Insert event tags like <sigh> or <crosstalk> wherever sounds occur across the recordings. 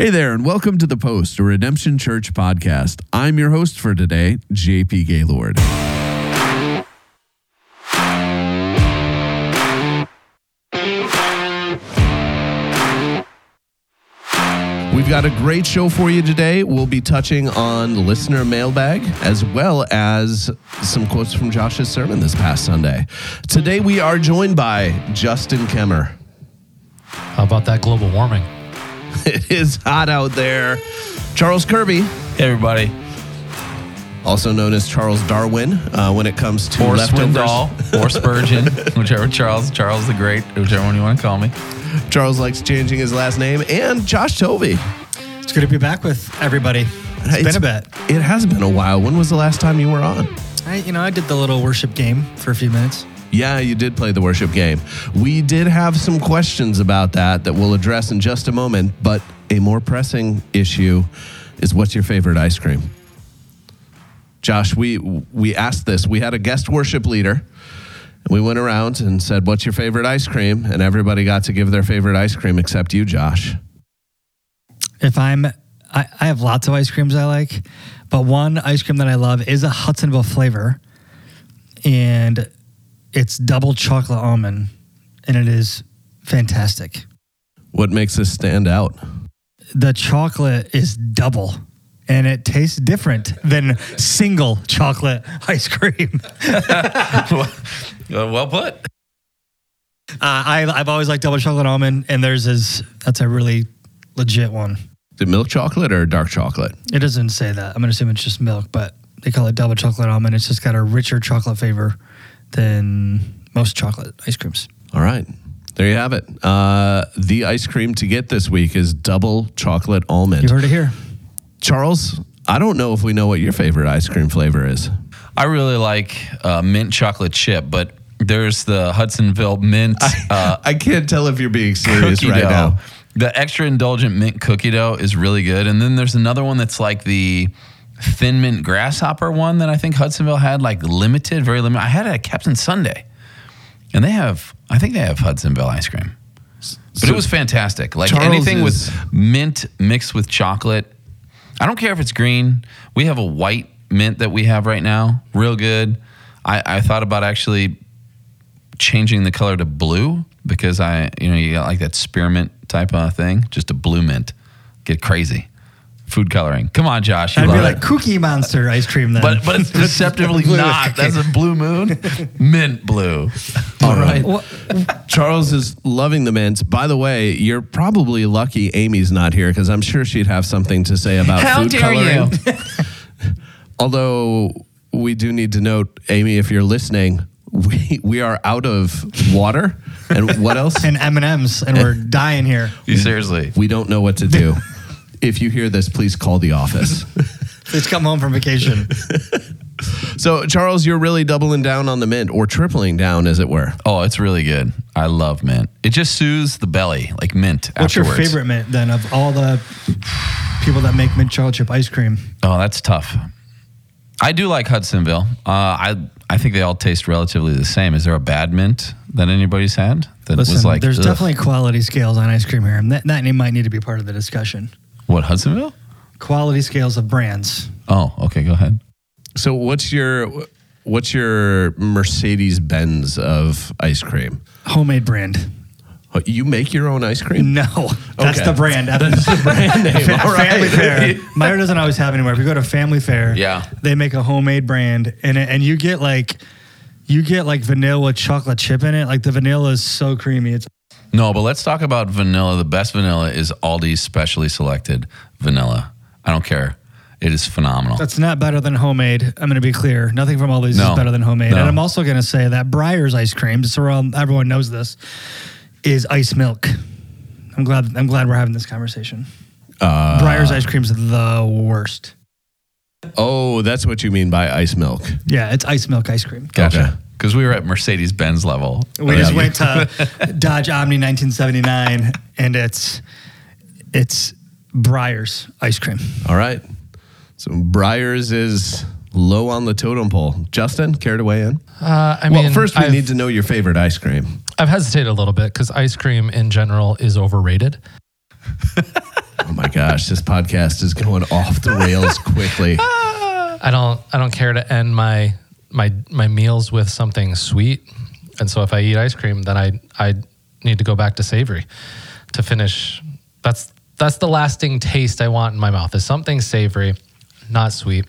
Hey there, and welcome to The Post, a Redemption Church podcast. I'm your host for today, JP Gaylord. We've got a great show for you today. We'll be touching on listener mailbag as well as some quotes from Josh's sermon this past Sunday. Today we are joined by Justin Kemmer. How about that global warming? <laughs> It is hot out there. Charles Kirby, Hey, everybody. also known as Charles Darwin, uh, when it comes to Or leftovers. Swindoll, or <laughs> Spurgeon, whichever Charles, Charles the Great, whichever one you want to call me. Charles likes changing his last name, and Josh Tovey. It's good to be back with everybody. It's been a bit. It has been a while. When was the last time you were on? I, you know, I did the little worship game for a few minutes. Yeah, you did play the worship game. We did have some questions about that that we'll address in just a moment, but a more pressing issue is what's your favorite ice cream? Josh, we we asked this. We had a guest worship leader. We went around and said, "What's your favorite ice cream?" And everybody got to give their favorite ice cream except you, Josh. If I'm, I, I have lots of ice creams I like, but one ice cream that I love is a Hudsonville flavor, and it's double chocolate almond, and it is fantastic. What makes this stand out? The chocolate is double. And it tastes different than single chocolate ice cream. <laughs> Well put. Uh, I, I've always liked double chocolate almond, and theirs is that's a really legit one. The milk chocolate or dark chocolate? It doesn't say that. I'm gonna assume it's just milk, but they call it double chocolate almond. It's just got a richer chocolate flavor than most chocolate ice creams. All right. There you have it. Uh, the ice cream to get this week is double chocolate almond. You heard it here. Charles, I don't know if we know what your favorite ice cream flavor is. I really like uh, mint chocolate chip, but there's the Hudsonville mint uh, <laughs> I can't tell if you're being serious right dough. now. The extra indulgent mint cookie dough is really good. And then there's another one that's like the thin mint grasshopper one that I think Hudsonville had, like limited, very limited. I had it at Captain Sundae. And they have, I think they have Hudsonville ice cream. But So it was fantastic. Like Charles anything is- with mint mixed with chocolate. I don't care if it's green. We have a white mint that we have right now, real good. I, I thought about actually changing the color to blue because I, you know, you got like that spearmint type of thing, just a blue mint. Get crazy. Food coloring. Come on, Josh. You I'd be like it. Cookie Monster ice cream then. But but it's <laughs> deceptively Blue not. cookie. That's a blue moon. <laughs> Mint blue. <laughs> All right. Wha- Charles is loving the mint. By the way, you're probably lucky Amy's not here because I'm sure she'd have something to say about How food dare coloring. you? Although we do need to note, Amy, if you're listening, we we are out of water. And what else? and M and M's, and we're dying here. Seriously. we don't know what to do. If you hear this, please call the office. <laughs> Please come home from vacation. <laughs> So, Charles, you're really doubling down on the mint or tripling down, as it were. Oh, it's really good. I love mint. It just soothes the belly, like mint. What's your favorite mint then of all the people that make mint chocolate chip ice cream? Oh, that's tough. I do like Hudsonville. Uh, I I think they all taste relatively the same. Is there a bad mint that anybody's had that Listen, was like? there's ugh? definitely quality scales on ice cream here, and that, that might need to be part of the discussion. What Hudsonville? Quality scales of brands. Oh, okay. Go ahead. So, what's your what's your Mercedes Benz of ice cream? Homemade brand. Oh, You make your own ice cream? No, that's Okay. the brand. <laughs> That's the brand <laughs> name. Fa- All right. Family Fare. <laughs> Meijer doesn't always have anymore. If you go to Family Fare, Yeah. they make a homemade brand, and it- and you get like you get like vanilla chocolate chip in it. Like the vanilla is so creamy. It's No, but let's talk about vanilla. The best vanilla is Aldi's specially selected vanilla. I don't care. It is phenomenal. that's not better than homemade. I'm going to be clear. Nothing from Aldi's No. is better than homemade. No. And I'm also going to say that Breyers ice cream, so everyone knows this, is ice milk. I'm glad. I'm glad we're having this conversation. Uh, Breyers ice cream's the worst. Oh, that's what you mean by ice milk. Yeah, it's ice milk ice cream. Gotcha. Because we were at Mercedes Benz level. We just went to <laughs> Dodge Omni 1979, and it's it's Breyers ice cream. All right. So Breyers is low on the totem pole. Justin, care to weigh in? Uh, I well, first we I've, need to know your favorite ice cream. I've hesitated a little bit because ice cream in general is overrated. <laughs> Oh my gosh, this podcast is going off the rails quickly. <laughs> I don't I don't care to end my my my meals with something sweet. And so if I eat ice cream, then I I need to go back to savory to finish. That's that's the lasting taste I want in my mouth. Is something savory, not sweet.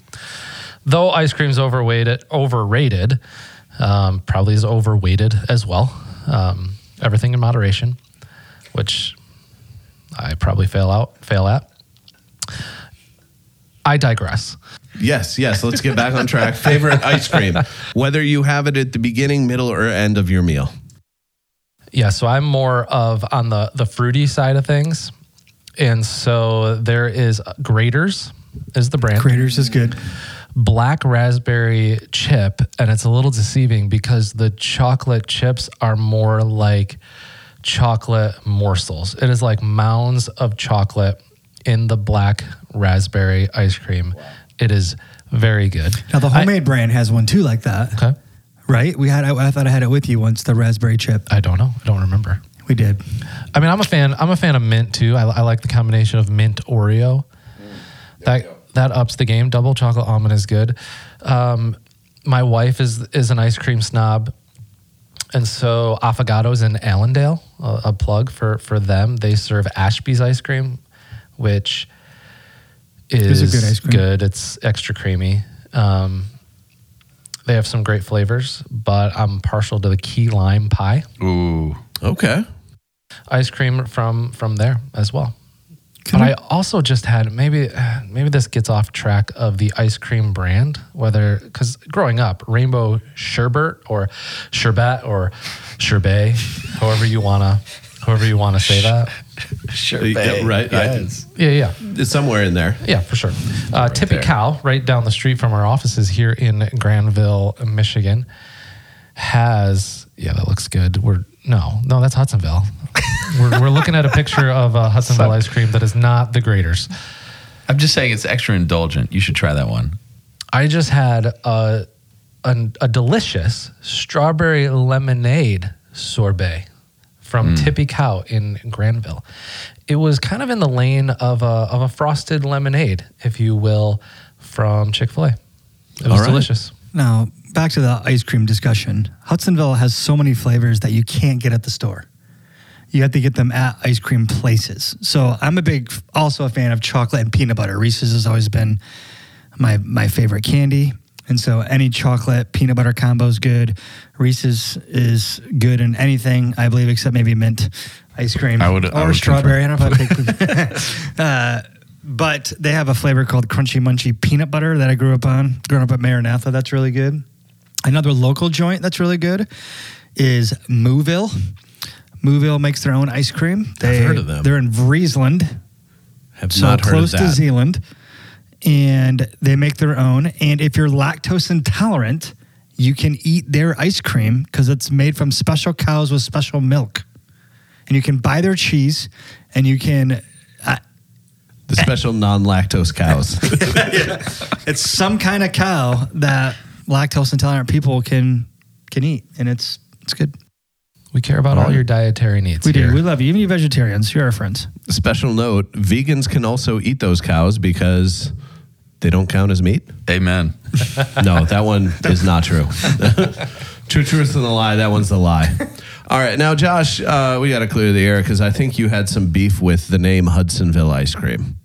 Though ice cream's overweighted, overrated, um, probably is overweighted as well. Um, everything in moderation, which I probably fail out fail at. I digress. Yes, yes. Let's get back on track. Favorite ice cream, whether you have it at the beginning, middle, or end of your meal. Yeah, so I'm more of on the the fruity side of things, and so there is Graeter's is the brand Graeter's is good. black raspberry chip, and it's a little deceiving because the chocolate chips are more like chocolate morsels. It is like mounds of chocolate in the black raspberry ice cream. It is very good. Now the I- homemade brand has one too, like that. okay. Right? We had. I, I thought I had it with you once. The raspberry chip. I don't know. I don't remember. We did. I mean, I'm a fan. I'm a fan of mint too. I, I like the combination of mint Oreo. That that ups the game. Double chocolate almond is good. Um, my wife is is an ice cream snob, and so Affogatos in Allendale, a, a plug for for them. They serve Ashby's ice cream, which is It's a good ice cream. good. It's extra creamy. Um, they have some great flavors, but I'm partial to the key lime pie Ooh. Okay. ice cream from from there as well. Can but we- I also just had maybe maybe this gets off track of the ice cream brand, whether because growing up, Rainbow Sherbet or Sherbet or Sherbet, however you wanna however you wanna say that. <laughs> Sure. Yeah, right. I- Yeah, yeah. It's somewhere in there. Yeah, for sure. Uh, Tippy there. Cow, right down the street from our offices here in Grandville, Michigan, has yeah, that looks good. We're no, no, that's Hudsonville. <laughs> we're, we're looking at a picture of uh, Hudsonville ice cream that is not the Graeter's. I'm just saying it's extra indulgent. You should try that one. I just had a, a, a delicious strawberry lemonade sorbet from hmm. Tippy Cow in Grandville. It was kind of in the lane of a, of a frosted lemonade, if you will, from Chick fil A. It was All right. delicious. Now back to the ice cream discussion. Hudsonville has so many flavors that you can't get at the store. You have to get them at ice cream places. So I'm a big, also a fan of chocolate and peanut butter. Reese's has always been my my favorite candy, and so any chocolate peanut butter combo is good. Reese's is good in anything, I believe, except maybe mint ice cream I would- or I would strawberry. I don't know if I pick. <laughs> <laughs> uh, but they have a flavor called Crunchy Munchy Peanut Butter that I grew up on. Growing up at Maranatha, that's really good. Another local joint that's really good is Mooville. Mooville makes their own ice cream. they've heard of them. They're in Friesland, Have so not heard close of to. Zeeland, and they make their own. And if you're lactose intolerant, you can eat their ice cream because it's made from special cows with special milk, and you can buy their cheese, and you can. Uh, the special non-lactose cows. <laughs> it's some kind of cow that lactose intolerant people can can eat, and it's it's good. We care about all your dietary needs. We here. do. We love you. Even you vegetarians, you're our friends. Special note: vegans can also eat those cows because they don't count as meat. Amen. <laughs> No, that one is not true. <laughs> true truth and the lie. That one's the lie. All right, now Josh, uh, we got to clear the air because I think you had some beef with the name Hudsonville ice cream.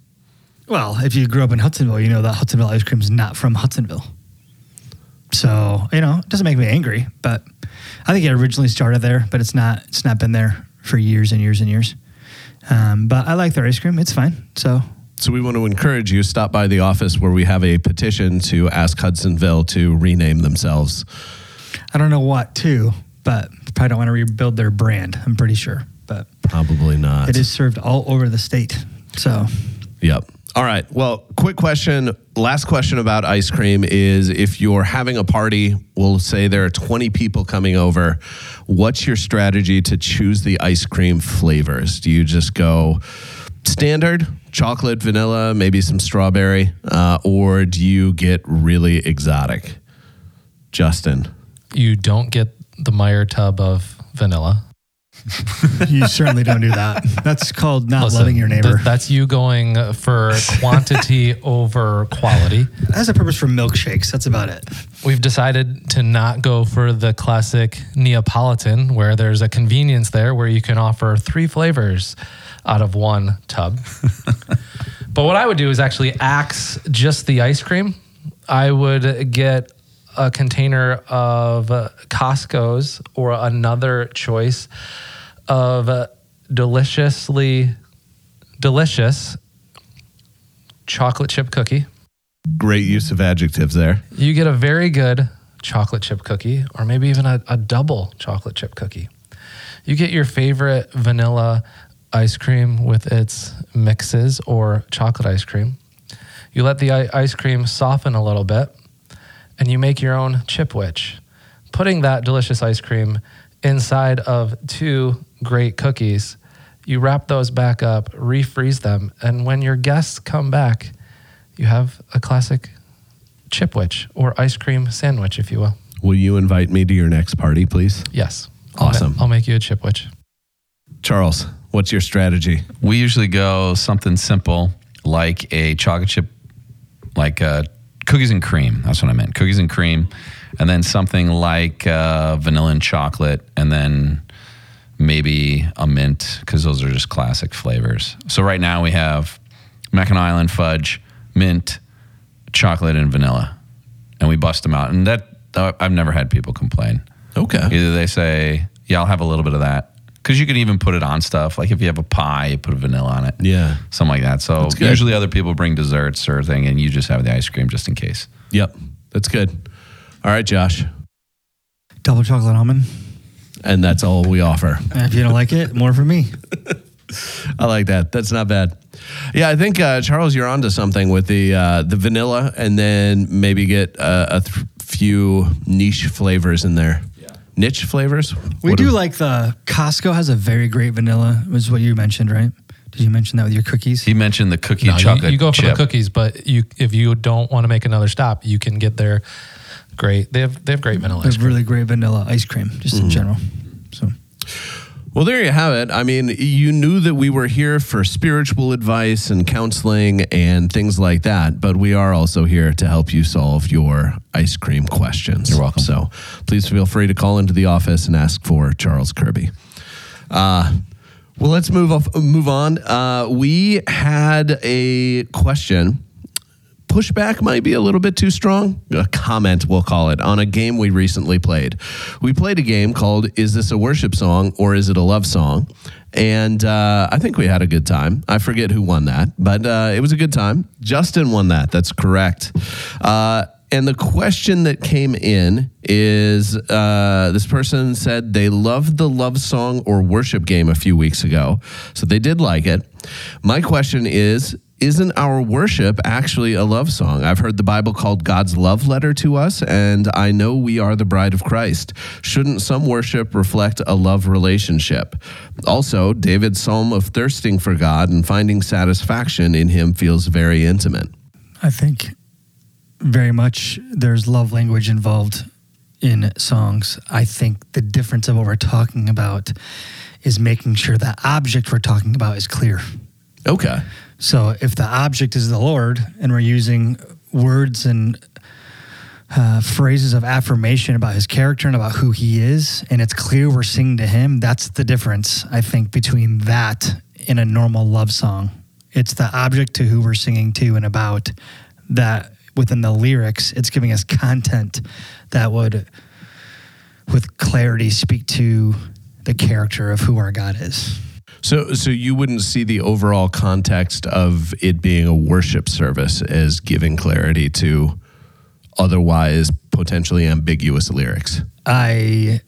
Well, if you grew up in Hudsonville, you know that Hudsonville ice cream is not from Hudsonville. So you know, it doesn't make me angry, but I think it originally started there, but it's not. It's not been there for years and years and years. Um, but I like their ice cream; it's fine. So So we want to encourage you stop by the office where we have a petition to ask Hudsonville to rename themselves. I don't know what to, but probably don't want to rebuild their brand. I'm pretty sure, but Probably not. it is served all over the state. So Yep. All right. Well, quick question. Last question about ice cream is if you're having a party, we'll say there are 20 people coming over, what's your strategy to choose the ice cream flavors? Do you just go standard, chocolate, vanilla, maybe some strawberry, uh, or do you get really exotic? Justin. You don't get the Meijer tub of vanilla. <laughs> You certainly don't do that. That's called not Listen, loving your neighbor. th- that's you going for quantity <laughs> over quality. That has a purpose for milkshakes. That's about it. We've decided to not go for the classic Neapolitan, where there's a convenience there where you can offer three flavors out of one tub. <laughs> but what I would do is actually axe just the ice cream. I would get a container of Costco's or another choice of deliciously delicious chocolate chip cookie. Great use of adjectives there. You get a very good chocolate chip cookie, or maybe even a, a double chocolate chip cookie. You get your favorite vanilla ice cream with its mixes or chocolate ice cream. You let the ice cream soften a little bit, and you make your own chipwich, putting that delicious ice cream inside of two great cookies. You wrap those back up, refreeze them, and when your guests come back, you have a classic chipwich or ice cream sandwich, if you will. Will you invite me to your next party, please? Yes. I'll ma- Awesome. I'll make you a chipwich. Charles, what's your strategy? We usually go something simple like a chocolate chip, like uh, cookies and cream. That's what I meant. Cookies and cream. And then something like uh, vanilla and chocolate. And then maybe a mint, because those are just classic flavors. So right now we have Mackinac Island fudge, mint, chocolate, and vanilla. And we bust them out. And that, uh, I've never had people complain. Okay. Either they say, "Yeah, I'll have a little bit of that," because you can even put it on stuff. Like if you have a pie, you put a vanilla on it, Yeah. something like that. So usually other people bring desserts or thing, and you just have the ice cream just in case. Yep. That's good. All right, Josh. Double chocolate almond. And that's all we offer. If you don't like it, more for me. <laughs> I like that. That's not bad. Yeah, I think uh, Charles, you're onto something with the uh, the vanilla, and then maybe get uh, a th- few niche flavors in there. Yeah. Niche flavors. We What do like the Costco has a very great vanilla, was what you mentioned, right? Did you mention that with your cookies? He mentioned the cookie No, you, chocolate you go for chip. the cookies, but you if you don't want to make another stop, you can get their great. They have they have great vanilla They ice have cream. really great vanilla ice cream, just in general. So Well, there you have it. I mean, you knew that we were here for spiritual advice and counseling and things like that, but we are also here to help you solve your ice cream questions. You're welcome. So please feel free to call into the office and ask for Charles Kirby. Uh, well, let's move off, move on. Uh, we had a question pushback might be a little bit too strong. A comment, we'll call it, on a game we recently played. We played a game called Is This a Worship Song or Is It a Love Song? And uh, I think we had a good time. I forget who won that, but uh, it was a good time. Justin won that. That's correct. Uh, and the question that came in is uh, this person said they loved the love song or worship game a few weeks ago. So they did like it. My question is isn't our worship actually a love song? I've heard the Bible called God's love letter to us, and I know we are the bride of Christ. Shouldn't some worship reflect a love relationship? Also, David's psalm of thirsting for God and finding satisfaction in Him feels very intimate. I think very much there's love language involved in songs. I think the difference of what we're talking about is making sure the object we're talking about is clear. Okay. So if the object is the Lord and we're using words and uh, phrases of affirmation about his character and about who he is, and it's clear we're singing to him, that's the difference, I think, between that and a normal love song. It's the object to who we're singing to and about that within the lyrics, it's giving us content that would, with clarity, speak to the character of who our God is. So, so you wouldn't see the overall context of it being a worship service as giving clarity to otherwise potentially ambiguous lyrics. I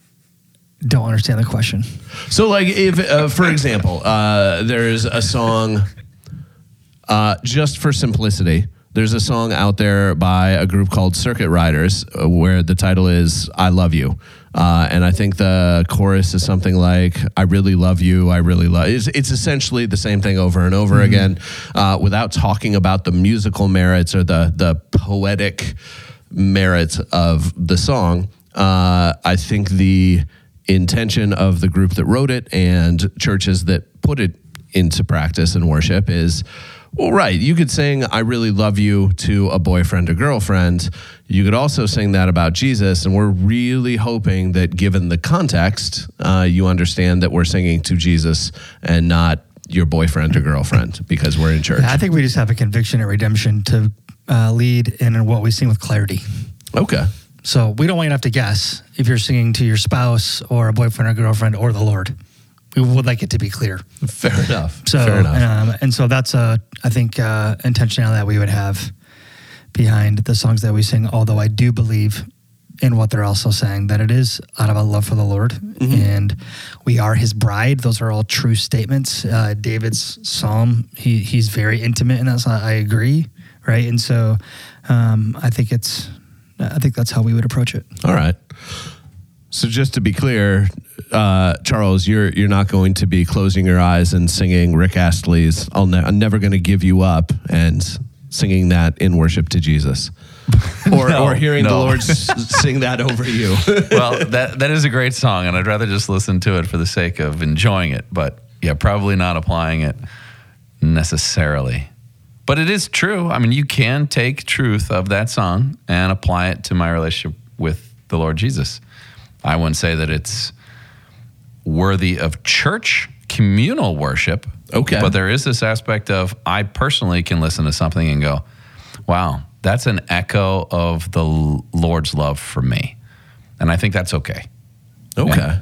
don't understand the question. So, like, if, uh, for example, uh, there's a song, uh, just for simplicity, there's a song out there by a group called Circuit Riders uh, where the title is I Love You. Uh, and I think the chorus is something like "I really love you, I really love." It's, it's essentially the same thing over and over again, uh, without talking about the musical merits or the the poetic merits of the song. Uh, I think the intention of the group that wrote it and churches that put it into practice and worship is well, right. You could sing "I really love you" to a boyfriend or girlfriend. You could also sing that about Jesus, and we're really hoping that, given the context, uh, you understand that we're singing to Jesus and not your boyfriend or girlfriend because we're in church. I think we just have a conviction and redemption to uh, lead in what we sing with clarity. Okay. So we don't want you to have to guess if you're singing to your spouse or a boyfriend or girlfriend or the Lord. We would like it to be clear. Fair enough. So, Fair enough. Um, and so that's a, I think, uh, intentionality that we would have behind the songs that we sing. Although I do believe in what they're also saying that it is out of a love for the Lord, Mm-hmm. and we are His bride. Those are all true statements. Uh, David's psalm, he he's very intimate in that. So I agree, right? And so um, I think it's, I think that's how we would approach it. All right. So just to be clear, uh, Charles, you're you're not going to be closing your eyes and singing Rick Astley's "I'll ne- I'm never going to give you up" and singing that in worship to Jesus, <laughs> or No, or hearing the. Lord sing that over you. <laughs> well, <laughs> that that is a great song, and I'd rather just listen to it for the sake of enjoying it. But yeah, probably not applying it necessarily. But it is true. I mean, you can take truth of that song and apply it to my relationship with the Lord Jesus. I wouldn't say that it's worthy of church communal worship. Okay. But there is this aspect of I personally can listen to something and go, wow, that's an echo of the Lord's love for me. And I think that's okay. Okay.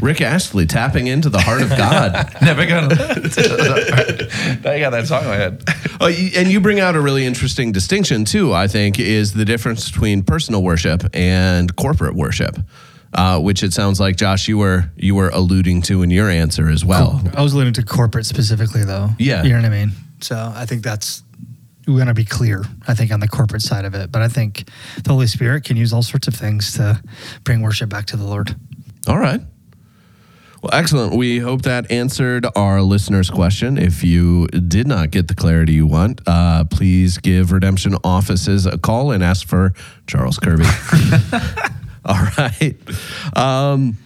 Rick Astley tapping into the heart of God. <laughs> Never gonna. <laughs> now you got that song in my head. Oh, and you bring out a really interesting distinction too. I think is the difference between personal worship and corporate worship, uh, which it sounds like Josh you were you were alluding to in your answer as well. I was alluding to corporate specifically, though. Yeah. You know what I mean? So I think that's, we want to be clear, I think, on the corporate side of it. But I think the Holy Spirit can use all sorts of things to bring worship back to the Lord. All right. Well, excellent. We hope that answered our listener's question. If you did not get the clarity you want, uh, please give Redemption offices a call and ask for Charles Kirby. <laughs> <laughs> All right. Um,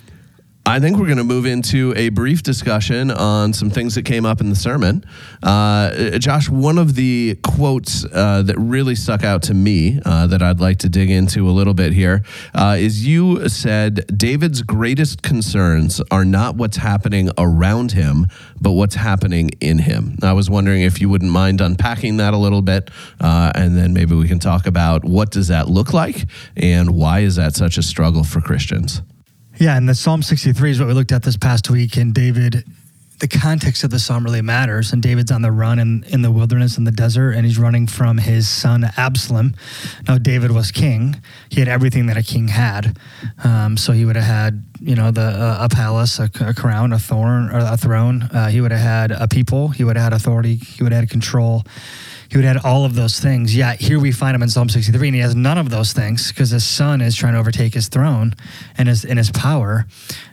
I think we're going to move into a brief discussion on some things that came up in the sermon. Uh, Josh, one of the quotes uh, that really stuck out to me uh, that I'd like to dig into a little bit here uh, is you said David's greatest concerns are not what's happening around him, but what's happening in him. I was wondering if you wouldn't mind unpacking that a little bit, uh, and then maybe we can talk about what does that look like and why is that such a struggle for Christians. Yeah, and the Psalm 63 is what we looked at this past week. And David, the context of the psalm really matters. And David's on the run in, in the wilderness in the desert, and he's running from his son Absalom. Now, David was king. He had everything that a king had. Um, so he would have had, you know, the uh, a palace, a, a crown, a thorn, or a throne. Uh, he would have had a people. He would have had authority. He would have had control. He would have had all of those things. Yet here we find him in Psalm 63, and he has none of those things because his son is trying to overtake his throne and his and his power.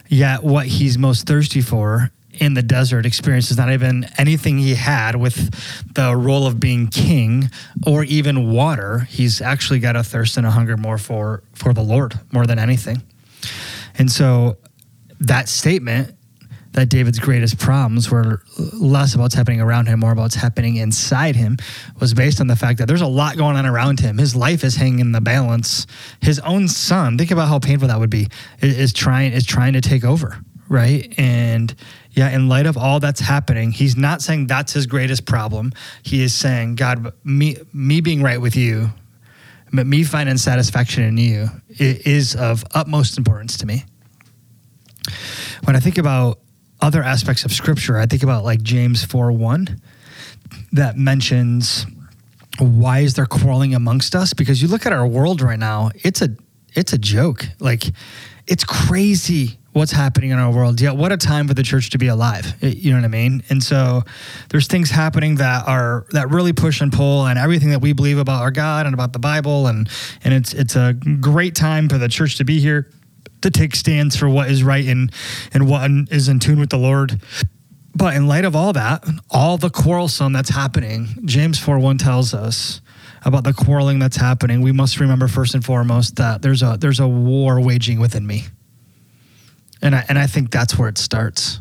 Yet what he's most thirsty for in the desert experience is not even anything he had with the role of being king or even water. He's actually got a thirst and a hunger more for for the Lord more than anything. And so that statement that David's greatest problems were less about what's happening around him, more about what's happening inside him, was based on the fact that there's a lot going on around him. His life is hanging in the balance. His own son, think about how painful that would be, is, trying is trying to take over, right? And yeah, in light of all that's happening, he's not saying that's his greatest problem. He is saying, God, me me being right with you, me finding satisfaction in you is of utmost importance to me when I think about other aspects of scripture, I think about like James 4 1 that mentions why is there quarreling amongst us? Because you look at our world right now, it's a it's a joke. Like it's crazy what's happening in our world. Yet what a time for the church to be alive. You know what I mean? And so there's things happening that are that really push and pull and everything that we believe about our God and about the Bible and and it's it's a great time for the church to be here to take stands for what is right and and what is in tune with the Lord. But in light of all that, all the quarrelsome that's happening, James 4 1 tells us about the quarreling that's happening. We must remember first and foremost that there's a there's a war waging within me. and I, and I think that's where it starts,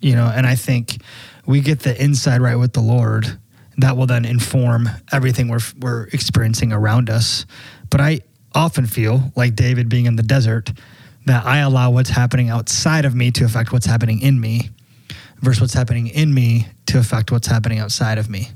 you know. And I think we get the inside right with the Lord, that will then inform everything we're we're experiencing around us. But I often feel like David being in the desert that I allow what's happening outside of me to affect what's happening in me, versus what's happening in me to affect what's happening outside of me.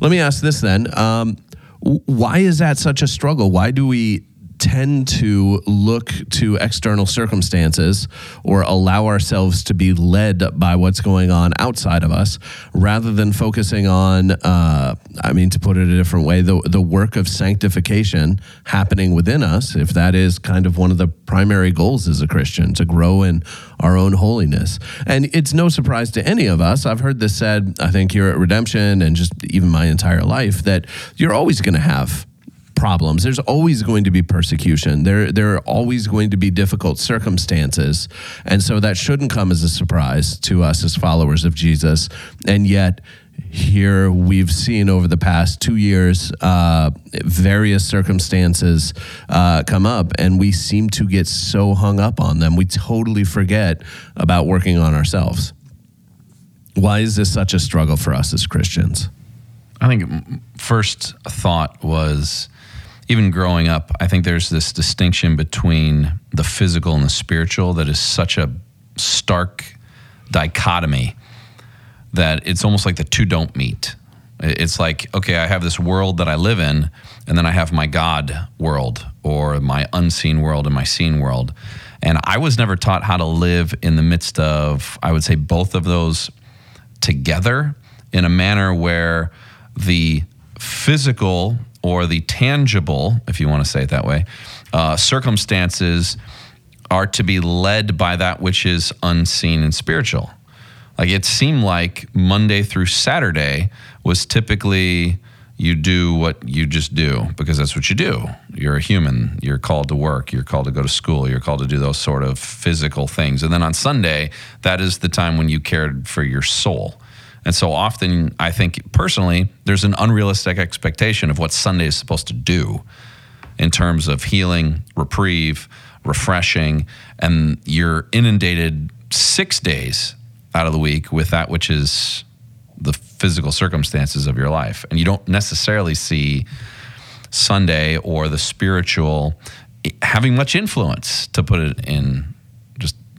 Let me ask this then. Um, why is that such a struggle? Why do we tend to look to external circumstances or allow ourselves to be led by what's going on outside of us rather than focusing on, uh, I mean, to put it a different way, the, the work of sanctification happening within us, if that is kind of one of the primary goals as a Christian, to grow in our own holiness. And it's no surprise to any of us. I've heard this said, I think, here at Redemption and just even my entire life, that you're always going to have problems. There's always going to be persecution. There, there are always going to be difficult circumstances. And so that shouldn't come as a surprise to us as followers of Jesus. And yet, here we've seen over the past two years uh, various circumstances uh, come up, and we seem to get so hung up on them. We totally forget about working on ourselves. Why is this such a struggle for us as Christians? I think first thought was even growing up, I think there's this distinction between the physical and the spiritual that is such a stark dichotomy that it's almost like the two don't meet. It's like, okay, I have this world that I live in, and then I have my God world or my unseen world and my seen world. And I was never taught how to live in the midst of, I would say, both of those together in a manner where the physical or the tangible, if you want to say it that way, uh, circumstances are to be led by that which is unseen and spiritual. Like it seemed like Monday through Saturday was typically you do what you just do because that's what you do. You're a human. You're called to work. You're called to go to school. You're called to do those sort of physical things. And then on Sunday, that is the time when you cared for your soul. And so often, I think personally, there's an unrealistic expectation of what Sunday is supposed to do in terms of healing, reprieve, refreshing, and you're inundated six days out of the week with that which is the physical circumstances of your life. And you don't necessarily see Sunday or the spiritual having much influence, to put it in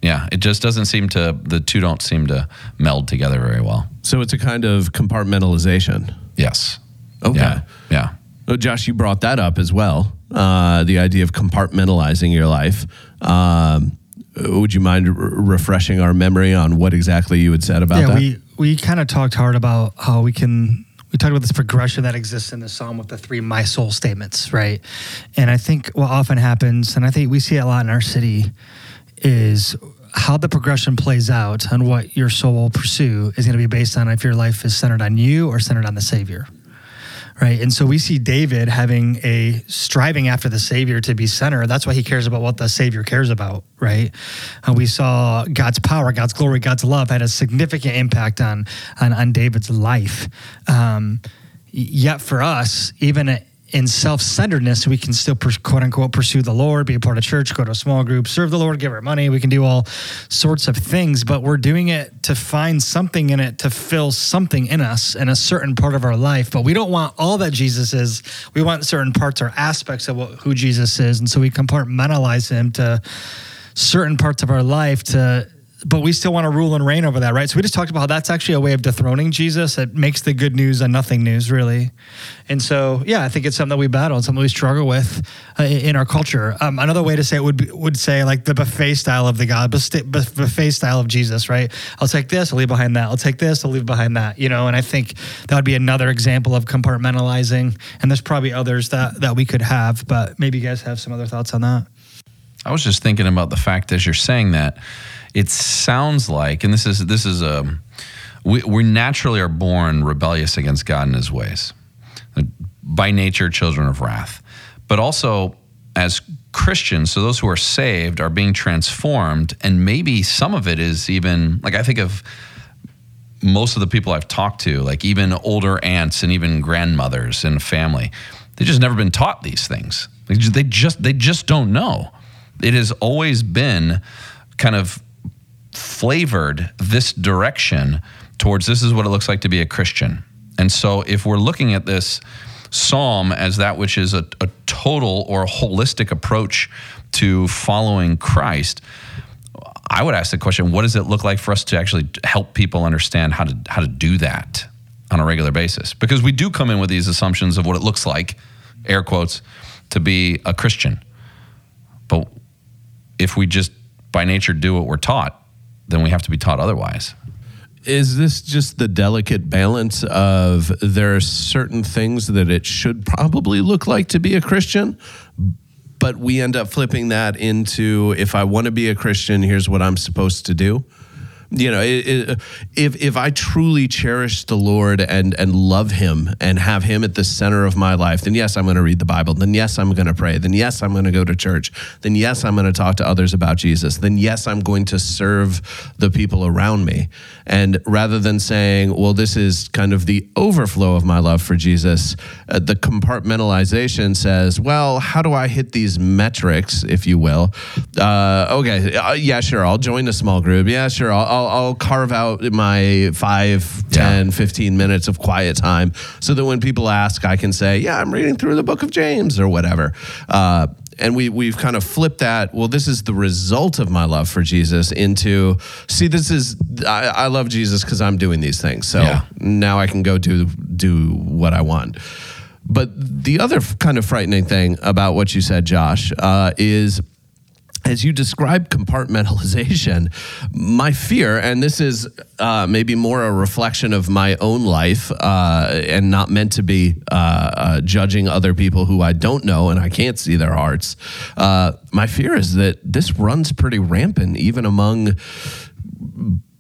yeah, it just doesn't seem to, the two don't seem to meld together very well. So it's a kind of compartmentalization. Yes. Okay. Yeah. Yeah. Oh, Josh, you brought that up as well. Uh, the idea of compartmentalizing your life. Um, would you mind r- refreshing our memory on what exactly you had said about yeah, that? we we kind of talked hard about how we can we talked about this progression that exists in the psalm with the three my soul statements, right? And I think what often happens, and I think we see it a lot in our city, is how the progression plays out and what your soul will pursue is going to be based on if your life is centered on you or centered on the Savior. Right. And so we see David having a striving after the Savior to be center. That's why he cares about what the Savior cares about. Right. And we saw God's power, God's glory, God's love had a significant impact on on, on David's life. Um, yet for us, even in self-centeredness we can still quote unquote pursue the lord be a part of church go to a small group serve the lord give our money. We can do all sorts of things but we're doing it to find something in it to fill something in us in a certain part of our life. But we don't want all that jesus is. We want certain parts or aspects of what, who jesus is. And so we compartmentalize him to certain parts of our life to but we still want to rule and reign over that, right? So we just talked about how that's actually a way of dethroning Jesus. It makes the good news a nothing news, really. And so, yeah, I think it's something that we battle and something we struggle with uh, in our culture. Um, another way to say it would be, would say like the buffet style of the God, buffet style of Jesus, right? I'll take this, I'll leave behind that. I'll take this, I'll leave behind that. You know, and I think that would be another example of compartmentalizing. And there's probably others that that we could have, but maybe you guys have some other thoughts on that. I was just thinking about the fact as you're saying that it sounds like, and this is this is a um, we, we naturally are born rebellious against God and His ways, by nature, children of wrath, but also as Christians, so those who are saved are being transformed, and maybe some of it is even like I think of most of the people I've talked to, like even older aunts and even grandmothers in a family, they just never been taught these things. They just, they just don't know. It has always been kind of flavored this direction towards this is what it looks like to be a Christian. And so if we're looking at this psalm as that which is a, a total or a holistic approach to following Christ, I would ask the question, what does it look like for us to actually help people understand how to how to do that on a regular basis? Because we do come in with these assumptions of what it looks like, air quotes, to be a Christian. But if we just by nature do what we're taught, then we have to be taught otherwise. Is this just the delicate balance of there are certain things that it should probably look like to be a Christian, but we end up flipping that into if I want to be a Christian, here's what I'm supposed to do? You know, it, it, if if I truly cherish the Lord and and love Him and have Him at the center of my life, then yes, I'm going to read the Bible. Then yes, I'm going to pray. Then yes, I'm going to go to church. Then yes, I'm going to talk to others about Jesus. Then yes, I'm going to serve the people around me. And rather than saying, well, this is kind of the overflow of my love for Jesus, uh, the compartmentalization says, well, how do I hit these metrics, if you will? Uh, okay, uh, yeah, sure, I'll join a small group. Yeah, sure, I'll, I'll, I'll carve out my 5, 10, Yeah. 15 minutes of quiet time so that when people ask, I can say, yeah, I'm reading through the book of James or whatever. Uh, and we, we've kind of flipped that. Well, this is the result of my love for Jesus into, see, this is, I, I love Jesus because I'm doing these things. So Yeah. now I can go do, do what I want. But the other kind of frightening thing about what you said, Josh, uh, is as you describe compartmentalization, my fear, and this is uh, maybe more a reflection of my own life uh, and not meant to be uh, uh, judging other people who I don't know and I can't see their hearts. Uh, my fear is that this runs pretty rampant, even among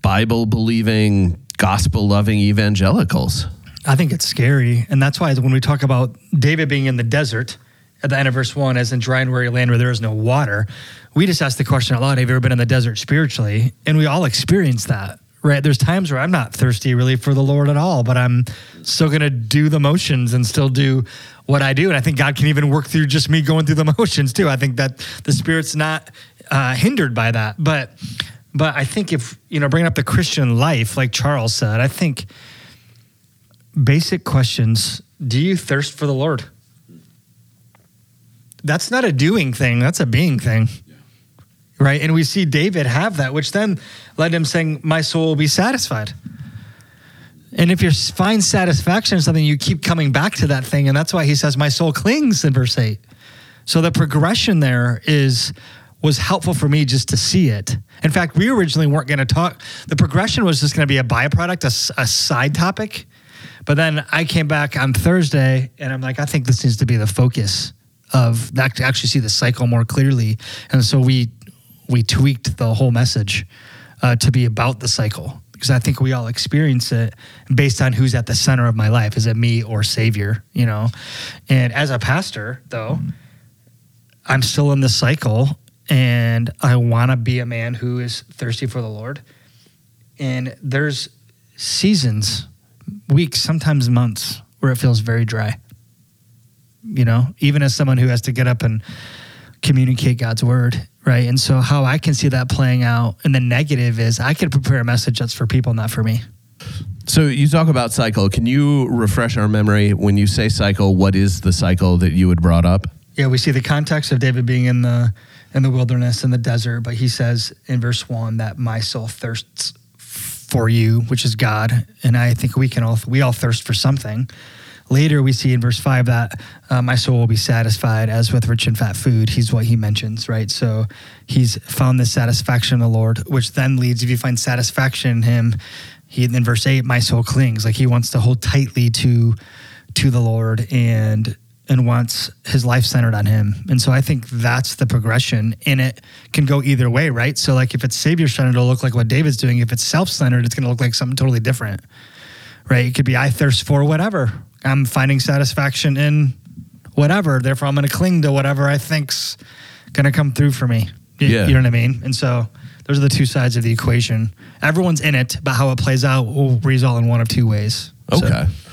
Bible believing, gospel loving evangelicals. I think it's scary. And that's why when we talk about David being in the desert at the end of verse one, as in dry and weary land where there is no water, we just ask the question out loud Have you ever been in the desert spiritually? And we all experience that, right? There's times where I'm not thirsty really for the Lord at all, but I'm still going to do the motions and still do what I do. And I think God can even work through just me going through the <laughs> motions too. I think that the Spirit's not uh, hindered by that. But but I think if, you know, bringing up the Christian life, like Charles said, I think basic questions do you thirst for the lord that's not a doing thing that's a being thing right and we see david have that which then led him saying my soul will be satisfied and if you find satisfaction in something you keep coming back to that thing and that's why he says my soul clings in verse 8 so the progression there is was helpful for me just to see it. In fact, we originally weren't going to talk. The progression was just going to be a byproduct, a side topic. But then I came back on Thursday, and I'm like, I think this needs to be the focus of that to actually see the cycle more clearly. And so we we tweaked the whole message uh, to be about the cycle because I think we all experience it based on who's at the center of my life. Is it me or Savior? You know, and as a pastor, though. I'm still in this cycle and I want to be a man who is thirsty for the Lord. And there's seasons, weeks, sometimes months where it feels very dry. You know, even as someone who has to get up and communicate God's word, right? And so, how I can see that playing out in the negative is I could prepare a message that's for people, not for me. So you talk about cycle. Can you refresh our memory when you say cycle? What is the cycle that you had brought up? Yeah, we see the context of David being in the in the wilderness in the desert, but he says in verse one that my soul thirsts for you, which is God, and I think we can all we all thirst for something. Later, we see in verse five that uh, my soul will be satisfied as with rich and fat food. He's what he mentions, right? So he's found this satisfaction in the Lord, which then leads, if you find satisfaction in him, he in verse eight, my soul clings, like he wants to hold tightly to to the Lord and and wants his life centered on him. And so I think that's the progression and it can go either way, right? So like if it's savior centered, it'll look like what David's doing. If it's self-centered, it's going to look like something totally different. Right? It could be I thirst for whatever. I'm finding satisfaction in whatever. Therefore I'm going to cling to whatever I think's going to come through for me. You, Yeah. you know what I mean? And so those are the two sides of the equation. Everyone's in it, but how it plays out will result in one of two ways. Okay. So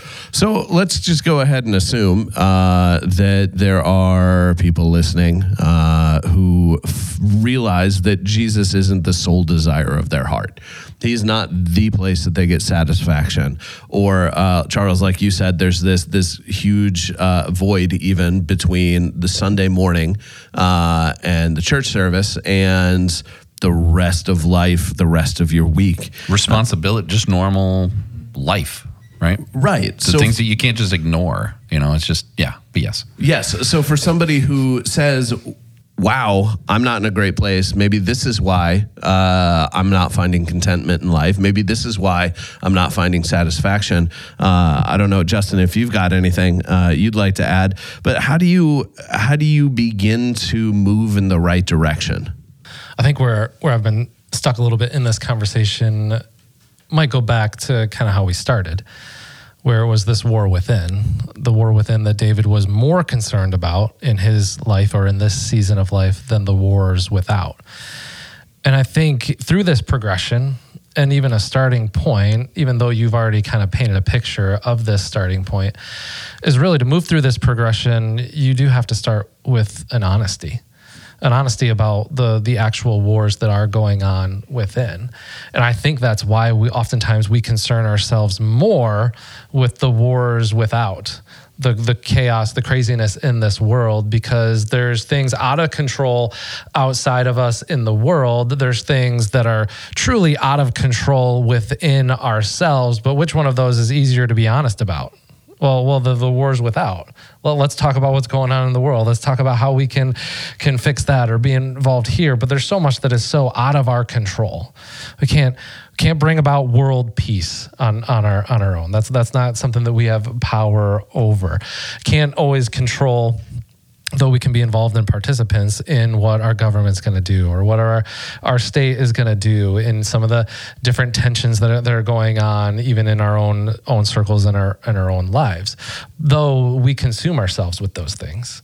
let's just go ahead and assume uh, that there are people listening uh, who f- realize that Jesus isn't the sole desire of their heart. He's not the place that they get satisfaction. Or uh, Charles, like you said, there's this this huge uh, void even between the Sunday morning uh, and the church service and the rest of life, the rest of your week. Responsibility, just normal life, right? Right. The things that you can't just ignore. You know, it's just yeah. But yes, Yes. So for somebody who says, "Wow, I'm not in a great place. Maybe this is why uh, I'm not finding contentment in life. Maybe this is why I'm not finding satisfaction." Uh, I don't know, Justin, if you've got anything uh, you'd like to add. But how do you how do you begin to move in the right direction? I think where where I've been stuck a little bit in this conversation might go back to kind of how we started, where it was this war within, the war within that David was more concerned about in his life or in this season of life than the wars without. And I think through this progression and even a starting point, even though you've already kind of painted a picture of this starting point, is really to move through this progression, you do have to start with an honesty an honesty about the the actual wars that are going on within. And I think that's why we oftentimes we concern ourselves more with the wars without the the chaos, the craziness in this world because there's things out of control outside of us in the world. There's things that are truly out of control within ourselves, but which one of those is easier to be honest about? Well, well, the, the wars without. Well, let's talk about what's going on in the world. Let's talk about how we can can fix that or be involved here. But there's so much that is so out of our control. We can't can't bring about world peace on, on our on our own. That's that's not something that we have power over. Can't always control though we can be involved in participants in what our government's going to do or what our our state is going to do in some of the different tensions that are, that are going on even in our own own circles and our in our own lives. Though we consume ourselves with those things.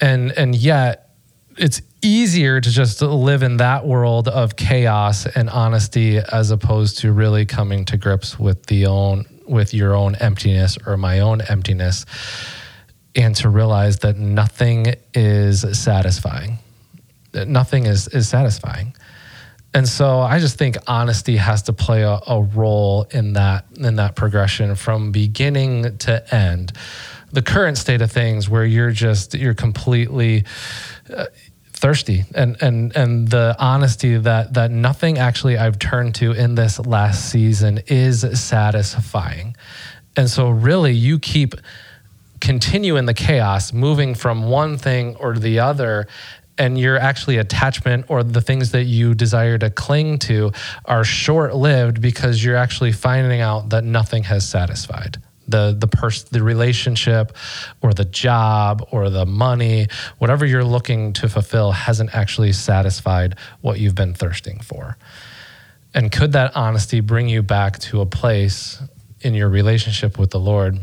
And and yet it's easier to just live in that world of chaos and honesty as opposed to really coming to grips with the own with your own emptiness or my own emptiness and to realize that nothing is satisfying. Nothing is, is satisfying. And so I just think honesty has to play a, a role in that in that progression from beginning to end. The current state of things where you're just you're completely uh, thirsty and and and the honesty that that nothing actually I've turned to in this last season is satisfying. And so really you keep continue in the chaos, moving from one thing or the other, and your actually attachment or the things that you desire to cling to are short lived because you're actually finding out that nothing has satisfied. The the person the relationship or the job or the money, whatever you're looking to fulfill hasn't actually satisfied what you've been thirsting for. And could that honesty bring you back to a place in your relationship with the Lord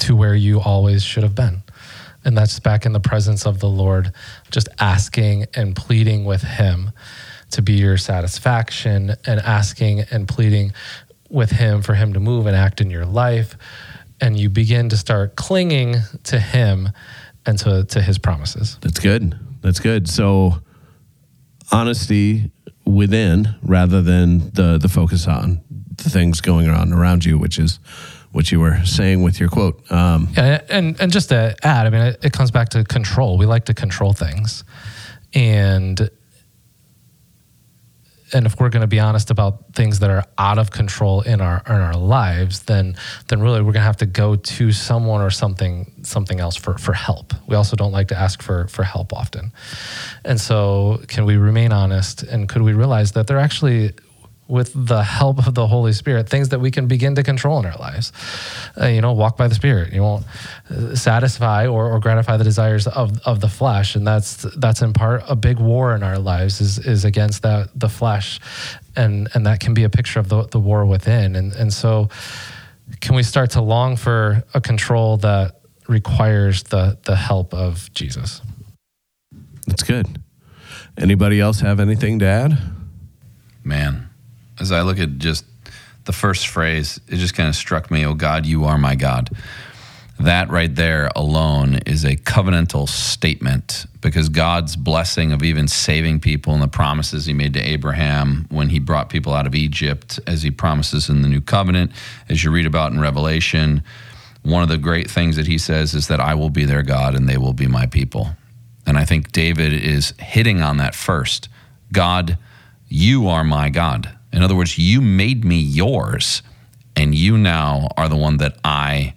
to where you always should have been. And that's back in the presence of the Lord, just asking and pleading with Him to be your satisfaction and asking and pleading with Him for Him to move and act in your life. And you begin to start clinging to Him and to, to His promises. That's good. That's good. So honesty within rather than the the focus on the things going on around you, which is what you were saying with your quote. Um, and and just to add, I mean, it, it comes back to control. We like to control things, and and if we're going to be honest about things that are out of control in our in our lives, then then really we're going to have to go to someone or something something else for for help. We also don't like to ask for for help often, and so can we remain honest and could we realize that there actually with the help of the Holy Spirit, things that we can begin to control in our lives. Uh, you know, walk by the Spirit. You won't uh, satisfy or, or gratify the desires of, of the flesh, and that's that's in part a big war in our lives is is against that the flesh, and and that can be a picture of the the war within. And and so, can we start to long for a control that requires the the help of Jesus? that's good. Anybody else have anything to add? man, as I look at just the first phrase, it just kind of struck me, oh God, you are my God. That right there alone is a covenantal statement because God's blessing of even saving people and the promises he made to Abraham when he brought people out of Egypt, as he promises in the new covenant, as you read about in Revelation, one of the great things that he says is that I will be their God and they will be my people. And I think David is hitting on that first. God, you are my God. In other words, you made me yours, and you now are the one that I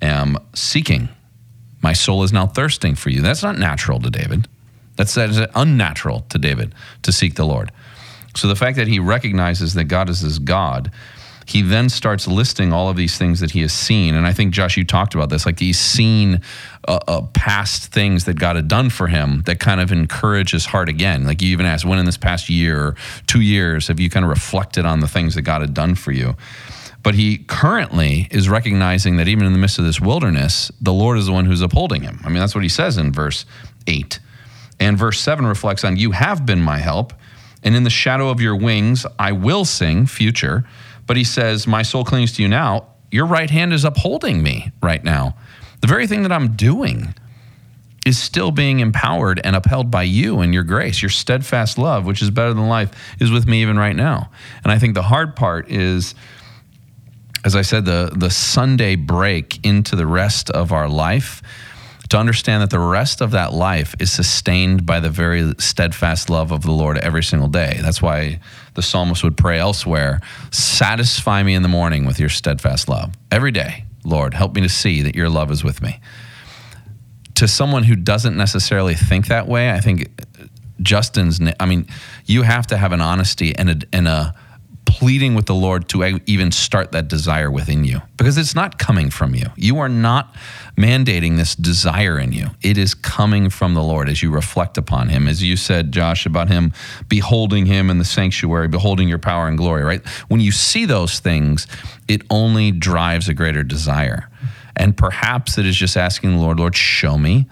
am seeking. My soul is now thirsting for you. That's not natural to David. That's, that is unnatural to David to seek the Lord. So the fact that he recognizes that God is his God, he then starts listing all of these things that he has seen. And I think, Josh, you talked about this. Like he's seen uh, uh, past things that God had done for him that kind of encourage his heart again. Like you even asked, when in this past year two years have you kind of reflected on the things that God had done for you? But he currently is recognizing that even in the midst of this wilderness, the Lord is the one who's upholding him. I mean, that's what he says in verse 8. And verse 7 reflects on, You have been my help, and in the shadow of your wings I will sing, future. But he says, My soul clings to you now. Your right hand is upholding me right now. The very thing that I'm doing is still being empowered and upheld by you and your grace. Your steadfast love, which is better than life, is with me even right now. And I think the hard part is as I said, the, the Sunday break into the rest of our life, to understand that the rest of that life is sustained by the very steadfast love of the Lord every single day. That's why the psalmist would pray elsewhere Satisfy me in the morning with your steadfast love. Every day, Lord, help me to see that your love is with me. To someone who doesn't necessarily think that way, I think Justin's, I mean, you have to have an honesty and a, and a pleading with the Lord to even start that desire within you because it's not coming from you. You are not mandating this desire in you. It is coming from the Lord as you reflect upon Him. As you said, Josh, about Him beholding Him in the sanctuary, beholding your power and glory, right? When you see those things, it only drives a greater desire. And perhaps it is just asking the Lord, Lord, show me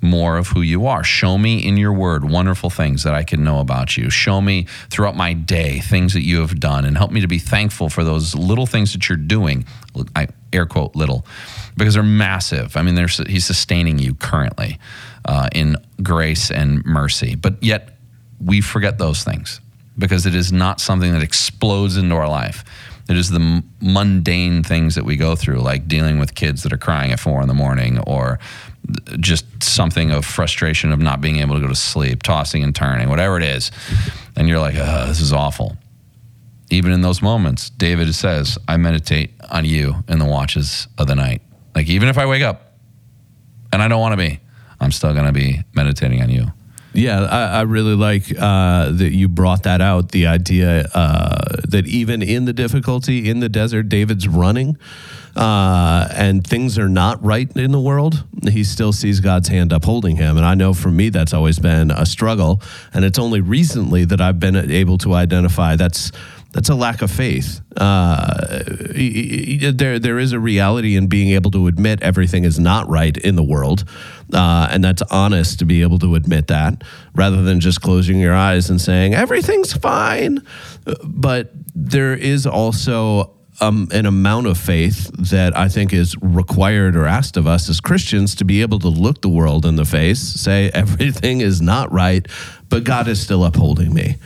more of who you are. Show me in your word wonderful things that I can know about you. Show me throughout my day things that you have done and help me to be thankful for those little things that you're doing. I air quote little because they're massive. I mean, he's sustaining you currently uh, in grace and mercy. But yet we forget those things because it is not something that explodes into our life. It is the mundane things that we go through, like dealing with kids that are crying at four in the morning or uh, just something of frustration of not being able to go to sleep, tossing and turning, whatever it is. And you're like, this is awful. Even in those moments, David says, I meditate on you in the watches of the night. Like, even if I wake up and I don't want to be, I'm still going to be meditating on you. Yeah, I, I really like uh, that you brought that out. The idea uh, that even in the difficulty in the desert, David's running uh, and things are not right in the world, he still sees God's hand upholding him. And I know for me, that's always been a struggle. And it's only recently that I've been able to identify that's that's a lack of faith. Uh, there, there is a reality in being able to admit everything is not right in the world, uh, and that's honest to be able to admit that, rather than just closing your eyes and saying everything's fine. But there is also um, an amount of faith that I think is required or asked of us as Christians to be able to look the world in the face, say everything is not right, but God is still upholding me.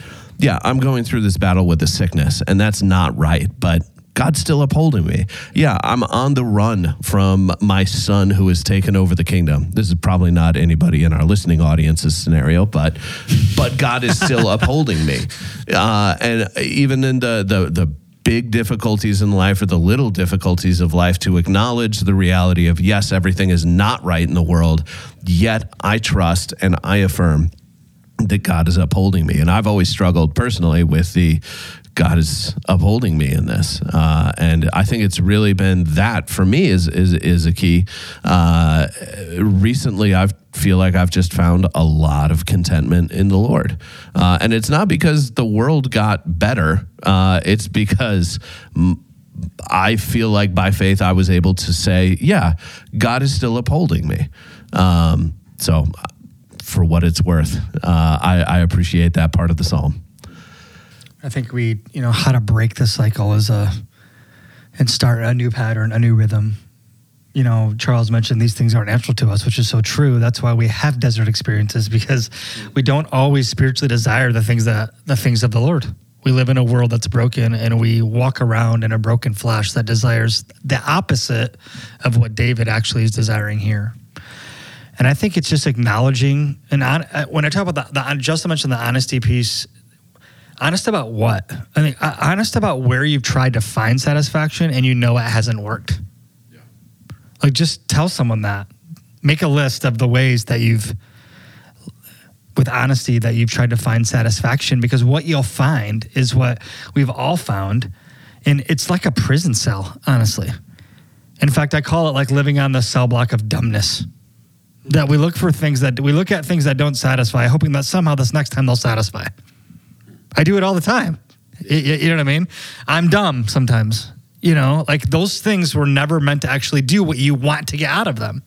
Yeah, I'm going through this battle with a sickness, and that's not right, but God's still upholding me. Yeah, I'm on the run from my son who has taken over the kingdom. This is probably not anybody in our listening audience's scenario, but but God is still <laughs> upholding me. Uh, and even in the the the big difficulties in life or the little difficulties of life to acknowledge the reality of yes, everything is not right in the world, yet I trust and I affirm that God is upholding me. And I've always struggled personally with the God is upholding me in this, uh, and I think it's really been that for me is is is a key. Uh, recently, I feel like I've just found a lot of contentment in the Lord, uh, and it's not because the world got better. Uh, it's because. M- I feel like by faith I was able to say, yeah, God is still upholding me. Um, so, for what it's worth, uh, I, I appreciate that part of the psalm. I think we, you know, how to break the cycle is a and start a new pattern, a new rhythm. You know, Charles mentioned these things aren't natural to us, which is so true. That's why we have desert experiences because we don't always spiritually desire the things that the things of the Lord. We live in a world that's broken and we walk around in a broken flesh that desires the opposite of what David actually is desiring here. And I think it's just acknowledging and on, uh, when I talk about the, the just to mention the honesty piece, honest about what? I think uh, honest about where you've tried to find satisfaction and you know it hasn't worked. Yeah. Like just tell someone that. Make a list of the ways that you've with honesty that you've tried to find satisfaction because what you'll find is what we've all found and it's like a prison cell, honestly. In fact, I call it like living on the cell block of dumbness. That we look for things that we look at things that don't satisfy, hoping that somehow this next time they'll satisfy. I do it all the time. Y- y- You know what I mean? I'm dumb sometimes. You know, like those things were never meant to actually do what you want to get out of them.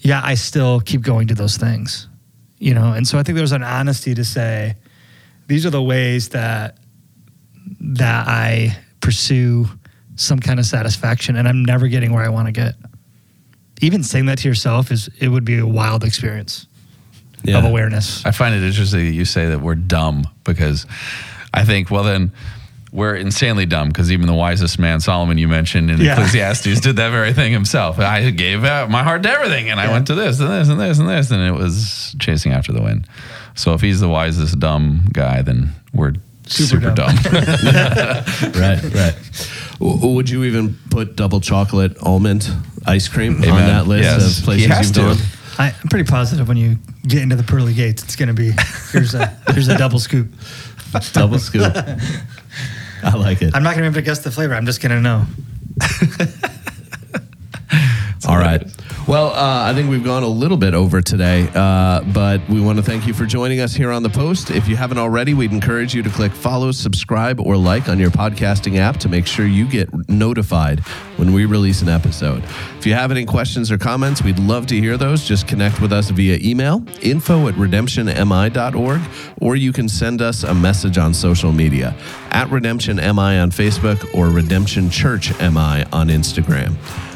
Yeah, I still keep going to those things. You know, and so I think there's an honesty to say these are the ways that that I pursue some kind of satisfaction and I'm never getting where I want to get. Even saying that to yourself is it would be a wild experience of awareness. I find it interesting that you say that we're dumb because I think, well, then we're insanely dumb because even the wisest man, Solomon, you mentioned in Yeah. Ecclesiastes, did that very thing himself. I gave out my heart to everything and I went to this and this and this and this, and it was chasing after the wind. So if he's the wisest dumb guy, then we're Super super, dumb. dumb. <laughs> <laughs> right, right. W- Would you even put double chocolate almond ice cream on that list Yes. of places He has you've to. gone? I, I'm pretty positive when you get into the pearly gates, it's going to be here's a here's a double scoop. <laughs> Double scoop. I like it. I'm not going to be able to guess the flavor. I'm just going to know. All right. Well, uh, I think we've gone a little bit over today, uh, but we want to thank you for joining us here on the post. If you haven't already, we'd encourage you to click follow, subscribe, or like on your podcasting app to make sure you get notified when we release an episode. If you have any questions or comments, we'd love to hear those. Just connect with us via email, info at redemptionmi.org, or you can send us a message on social media at Redemption MI on Facebook or Redemption Church MI on Instagram.